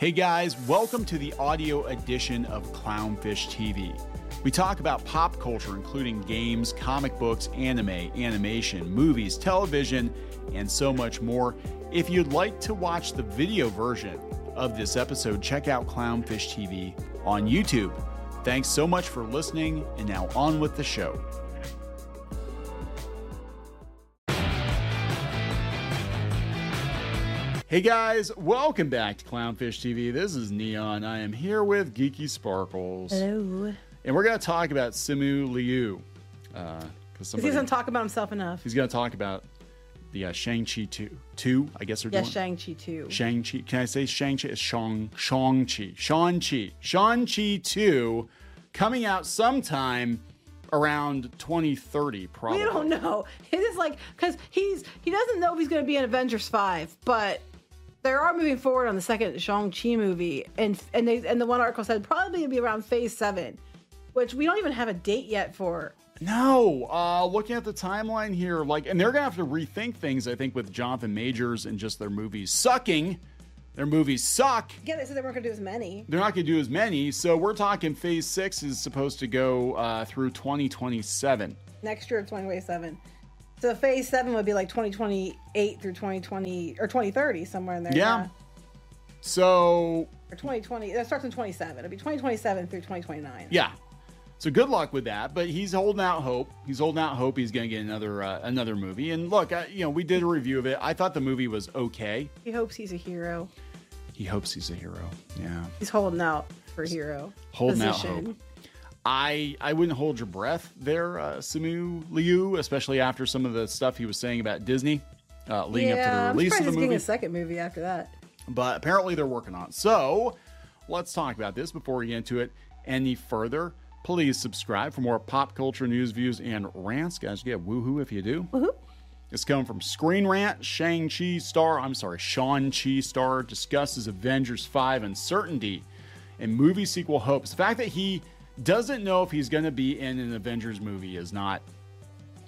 Hey guys, welcome to the audio edition of Clownfish TV. We talk about pop culture, including games, comic books, anime, animation, movies, television, and so much more. If you'd like to watch the video version of this episode, check out Clownfish TV on YouTube. Thanks so much for listening, and now on with the show. Hey guys, welcome back to Clownfish TV. This is Kneon. I am here with Geeky Sparkles. Hello. And we're going to talk about Simu Liu. Uh, because he doesn't talk about himself enough. He's going to talk about the uh, Shang-Chi 2. 2, I guess they're yeah, doing. Shang-Chi 2. Shang-Chi. Can I say Shang-Chi? It's Shang, Shang-Chi. Shang-Chi. Shang-Chi 2 coming out sometime around 2030, probably. We don't know. It is like, because he's, he doesn't know if he's going to be in Avengers 5, but they are moving forward on the second Shang-Chi movie. And, and, they, and the one article said probably to be around phase 7, which we don't even have a date yet for. No, uh, looking at the timeline here, like, and they're gonna have to rethink things. I think with Jonathan Majors and just their movies sucking. Their movies suck. Yeah, they said they weren't gonna do as many. They're not gonna do as many. So we're talking Phase Six is supposed to go uh, through 2027. Next year of 2027. So Phase Seven would be like 2028 through 2020 or 2030 somewhere in there. Yeah. So. Or 2020. That starts in 27. It'll be 2027 through 2029. Yeah. So good luck with that. But he's holding out hope. He's holding out hope he's going to get another uh, another movie. And look, I, you know, we did a review of it. I thought the movie was okay. He hopes he's a hero. He hopes he's a hero. Yeah. He's holding out for hero. Holding position. out hope. I I wouldn't hold your breath there, uh, Simu Liu, especially after some of the stuff he was saying about Disney uh, leading yeah, up to the release I'm of the movie. getting a second movie after that. but apparently they're working on it. So let's talk about this before we get into it any further. Please subscribe for more pop culture news, views, and rants. Guys, You get woohoo if you do. Woohoo. It's coming from Screen Rant. Shang-Chi star, I'm sorry, Shang-Chi star discusses Avengers 5 uncertainty and movie sequel hopes. The fact that he doesn't know if he's going to be in an Avengers movie is not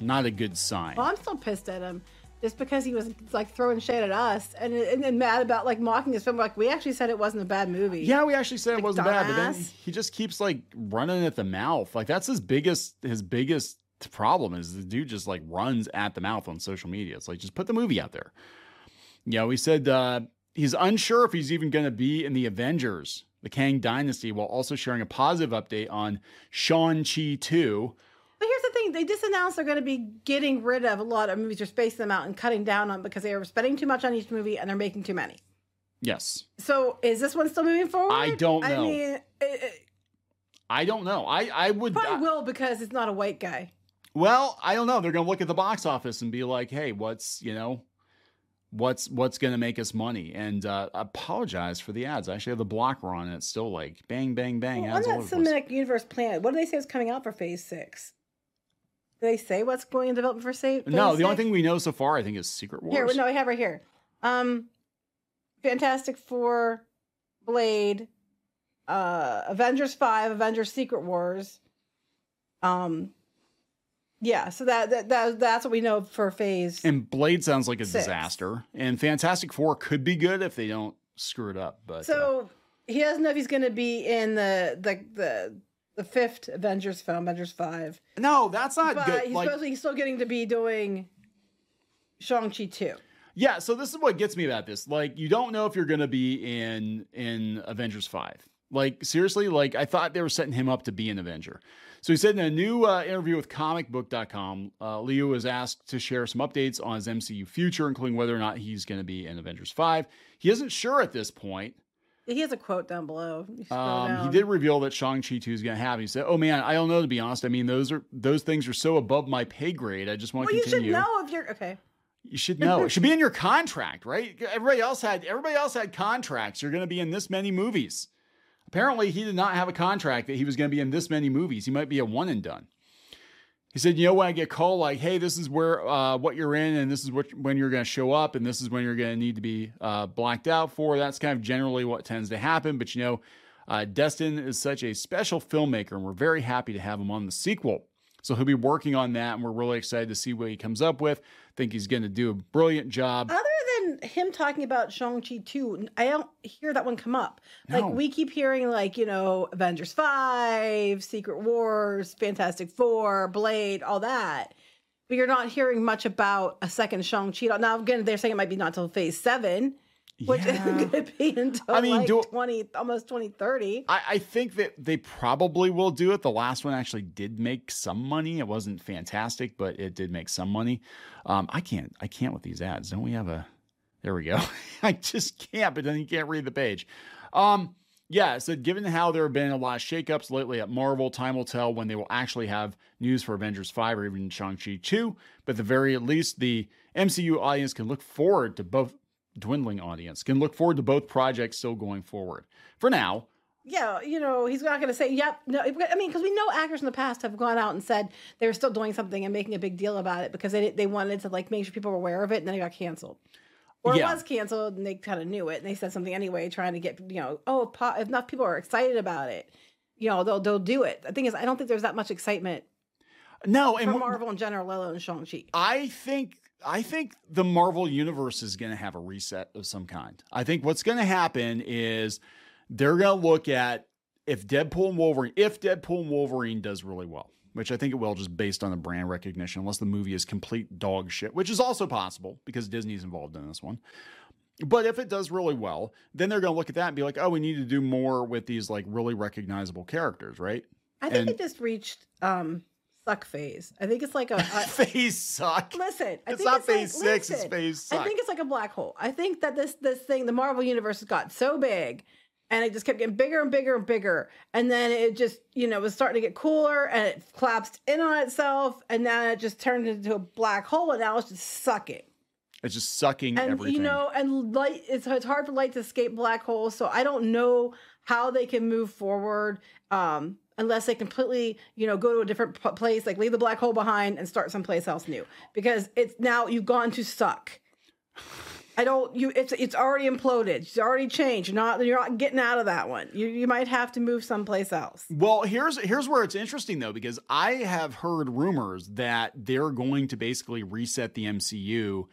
not a good sign. Well, I'm still pissed at him just because he was like throwing shade at us and, and, and mad about like mocking his film. Like we actually said it wasn't a bad movie. Yeah, we actually said it wasn't bad, but then he just keeps like running at the mouth. Like that's his biggest his biggest problem is the dude just like runs at the mouth on social media. It's like just put the movie out there. Yeah, we said uh, he's unsure if he's even going to be in the Avengers, the Kang Dynasty, while also sharing a positive update on Shang-Chi 2. But here's the thing: they just announced they're going to be getting rid of a lot of movies, or spacing them out and cutting down on because they were spending too much on each movie and they're making too many. Yes. So is this one still moving forward? I don't I know. mean, it, it I don't know. I, I would. probably I- will because it's not a white guy. Well, I don't know. They're going to look at the box office and be like, "Hey, what's you know, what's what's going to make us money?" And uh, apologize for the ads. I actually have the blocker on, and it's still like bang, bang, bang. Well, on ads all that over the place. cinematic universe planet, what do they say is coming out for Phase Six? Do they say what's going in development for Phase? No, the only thing we know so far, I think, is Secret Wars. Here, no, I have right here. Um, Fantastic Four, Blade, uh, Avengers Five, Avengers Secret Wars. Um, yeah, so that, that that that's what we know for Phase. And Blade sounds like a Six. disaster. And Fantastic Four could be good if they don't screw it up. But uh, so he doesn't know if he's going to be in the the the the fifth Avengers film, Avengers Five. no, that's not good. But good. he's Like, supposedly still getting to be doing Shang Chi too. Yeah, so this is what gets me about this. Like, you don't know if you're gonna be in in Avengers Five. Like, seriously, like I thought they were setting him up to be an Avenger. So he said in a new uh, interview with comicbook.com, uh, Liu was asked to share some updates on his MCU future, including whether or not he's going to be in Avengers 5. He isn't sure at this point. He has a quote down below. Um, he did reveal that Shang-Chi 2 is going to happen. He said, Oh man, I don't know to be honest. I mean, those are those things are so above my pay grade. I just want Well, to you should continue. know if you're okay. You should know. it should be in your contract, right? Everybody else had everybody else had contracts. You're going to be in this many movies. Apparently, he did not have a contract that he was going to be in this many movies. He might be a one and done. He said, "You know, when I get called, like, hey, this is where uh, what you're in, and this is what when you're going to show up, and this is when you're going to need to be uh, blacked out for. That's kind of generally what tends to happen. But you know, uh, Destin is such a special filmmaker, and we're very happy to have him on the sequel. So he'll be working on that, and we're really excited to see what he comes up with. I think he's going to do a brilliant job. Even him talking about Shang Chi two, I don't hear that one come up. No. Like we keep hearing, like you know, Avengers five, Secret Wars, Fantastic Four, Blade, all that. But you're not hearing much about a second Shang Chi. Now again, they're saying it might be not till Phase seven, which Yeah. isn't going to be until I mean, like do- twenty, almost twenty thirty. I, I think that they probably will do it. The last one actually did make some money. It wasn't fantastic, but it did make some money. Um, I can't, I can't with these ads. Don't we have a? There we go. I just can't. But then you can't read the page. Um, yeah. So given how there have been a lot of shakeups lately at Marvel, time will tell when they will actually have news for Avengers five or even Shang Chi two. But at the very least, the MCU audience can look forward to both. Dwindling audience can look forward to both projects still going forward. For now, yeah, you know, he's not going to say, "Yep." No, I mean, because we know actors in the past have gone out and said they were still doing something and making a big deal about it because they they wanted to like make sure people were aware of it, and then it got canceled, or Yeah. it was canceled and they kind of knew it and they said something anyway, trying to get you know, oh, if enough people are excited about it, you know, they'll they'll do it. The thing is, I don't think there's that much excitement no, and for Marvel in general, let alone Shang Chi. I think I think the Marvel universe is going to have a reset of some kind. I think what's going to happen is they're going to look at if Deadpool and Wolverine, if Deadpool and Wolverine does really well, which I think it will, just based on the brand recognition, unless the movie is complete dog shit, which is also possible because Disney's involved in this one. But if it does really well, then they're going to look at that and be like, oh, we need to do more with these like really recognizable characters, right? I think And- they just reached um suck phase. I think it's like a, a Phase suck. listen. I It's think not it's like- phase six, it's phase suck. I think it's like a black hole. I think that this this thing, the Marvel universe, has got so big, and it just kept getting bigger and bigger and bigger, and then it just you know was starting to get cooler, and it collapsed in on itself, and then it just turned into a black hole, and now it's just sucking. It's just sucking And everything. you know, and light it's it's hard for light to escape black holes, so I don't know how they can move forward. Um, unless they completely, you know, go to a different p- place, like leave the black hole behind and start someplace else new, because it's now you've gone to suck. I don't. You. It's it's already imploded. It's already changed. Not. You're not getting out of that one. You you might have to move someplace else. Well, here's here's where it's interesting though, because I have heard rumors that they're going to basically reset the MCU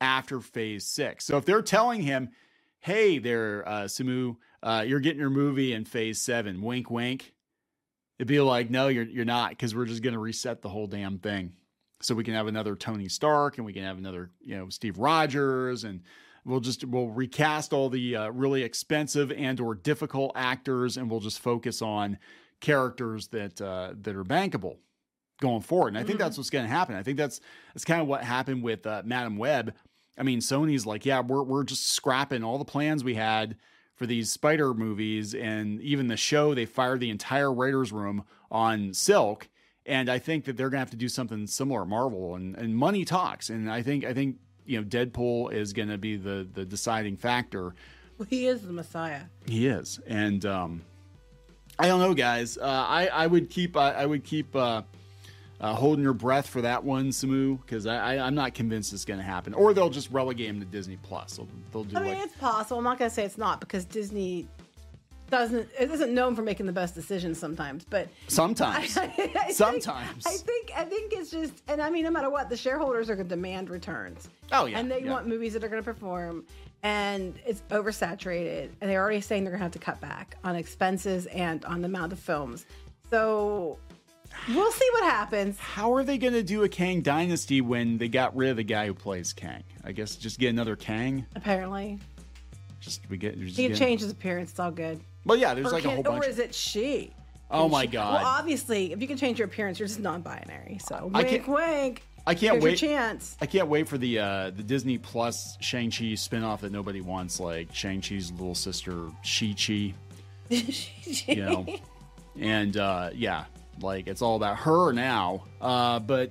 after Phase Six. So if they're telling him, "Hey, there, uh, Samu, uh, you're getting your movie in Phase Seven," wink, wink, it'd be like, "No, you're you're not," because we're just going to reset the whole damn thing, so we can have another Tony Stark and we can have another, you know, Steve Rogers and. We'll just we'll recast all the uh, really expensive and or difficult actors, and we'll just focus on characters that uh, that are bankable going forward. And I think Mhm. that's what's going to happen. I think that's that's kind of what happened with uh, Madame Web. I mean, Sony's like, yeah, we're we're just scrapping all the plans we had for these Spider movies, and even the show. They fired the entire writers' room on Silk, and I think that they're going to have to do something similar Marvel. And and money talks. And I think I think you know Deadpool is going to be the the deciding factor. Well, he is the Messiah. He is, and um, I don't know, guys. Uh, I I would keep I, I would keep uh, uh, holding your breath for that one, Samu, because I, I I'm not convinced it's going to happen. Or they'll just relegate him to Disney Plus. They'll, they'll do I mean, like it's possible. I'm not gonna say it's not because Disney doesn't. It isn't known for making the best decisions sometimes, but sometimes. I think- Sometimes. I think I think it's just, and I mean, no matter what, the shareholders are going to demand returns. Oh, yeah, and they yeah. want movies that are going to perform, and it's oversaturated, and they're already saying they're going to have to cut back on expenses and on the amount of films. So we'll see what happens. How are they going to do a Kang Dynasty when they got rid of the guy who plays Kang? I guess just get another Kang. Apparently, Just we get. Just he can get- change his appearance. It's all good. Well, yeah. There's Or, like a whole bunch. or is it she? Oh my she- God. Well, obviously, if you can change your appearance, you're just non-binary. So I wink, wink. I can't wait. Chance. I can't wait for the uh, the Disney Plus Shang Chi spinoff that nobody wants, like Shang Chi's little sister Shi Chi. You know, and uh, yeah, like it's all about her now. Uh, but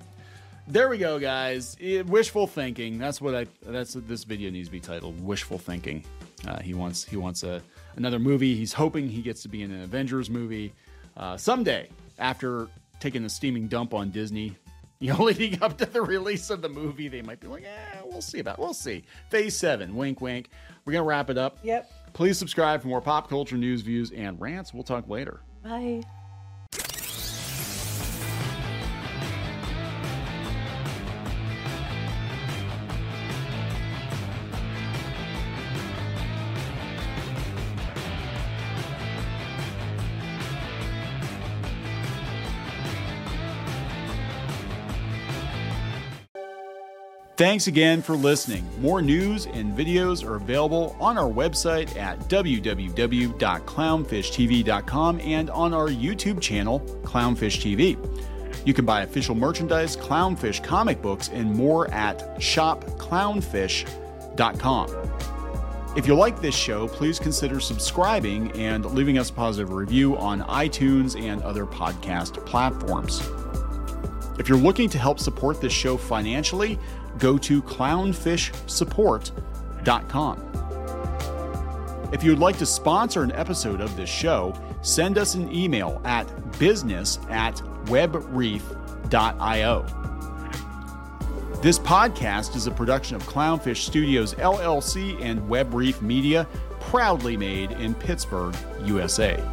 there we go, guys. It- wishful thinking. That's what I. That's what this video needs to be titled. Wishful thinking. Uh, he wants he wants a another movie. He's hoping he gets to be in an Avengers movie uh, someday after taking a steaming dump on Disney. You know, leading up to the release of the movie, they might be like, "Yeah, we'll see about. We'll see." Phase seven. Wink, wink. We're gonna wrap it up. Yep. Please subscribe for more pop culture news, views, and rants. We'll talk later. Bye. Thanks again for listening. More news and videos are available on our website at www.clownfishtv.com and on our YouTube channel, Clownfish TV. You can buy official merchandise, clownfish comic books, and more at shopclownfish.com. If you like this show, please consider subscribing and leaving us a positive review on iTunes and other podcast platforms. If you're looking to help support this show financially, go to clownfishsupport.com. If you would like to sponsor an episode of this show, send us an email at business at webreef.io. This podcast is a production of Clownfish Studios LLC and Web Reef Media, proudly made in Pittsburgh, USA.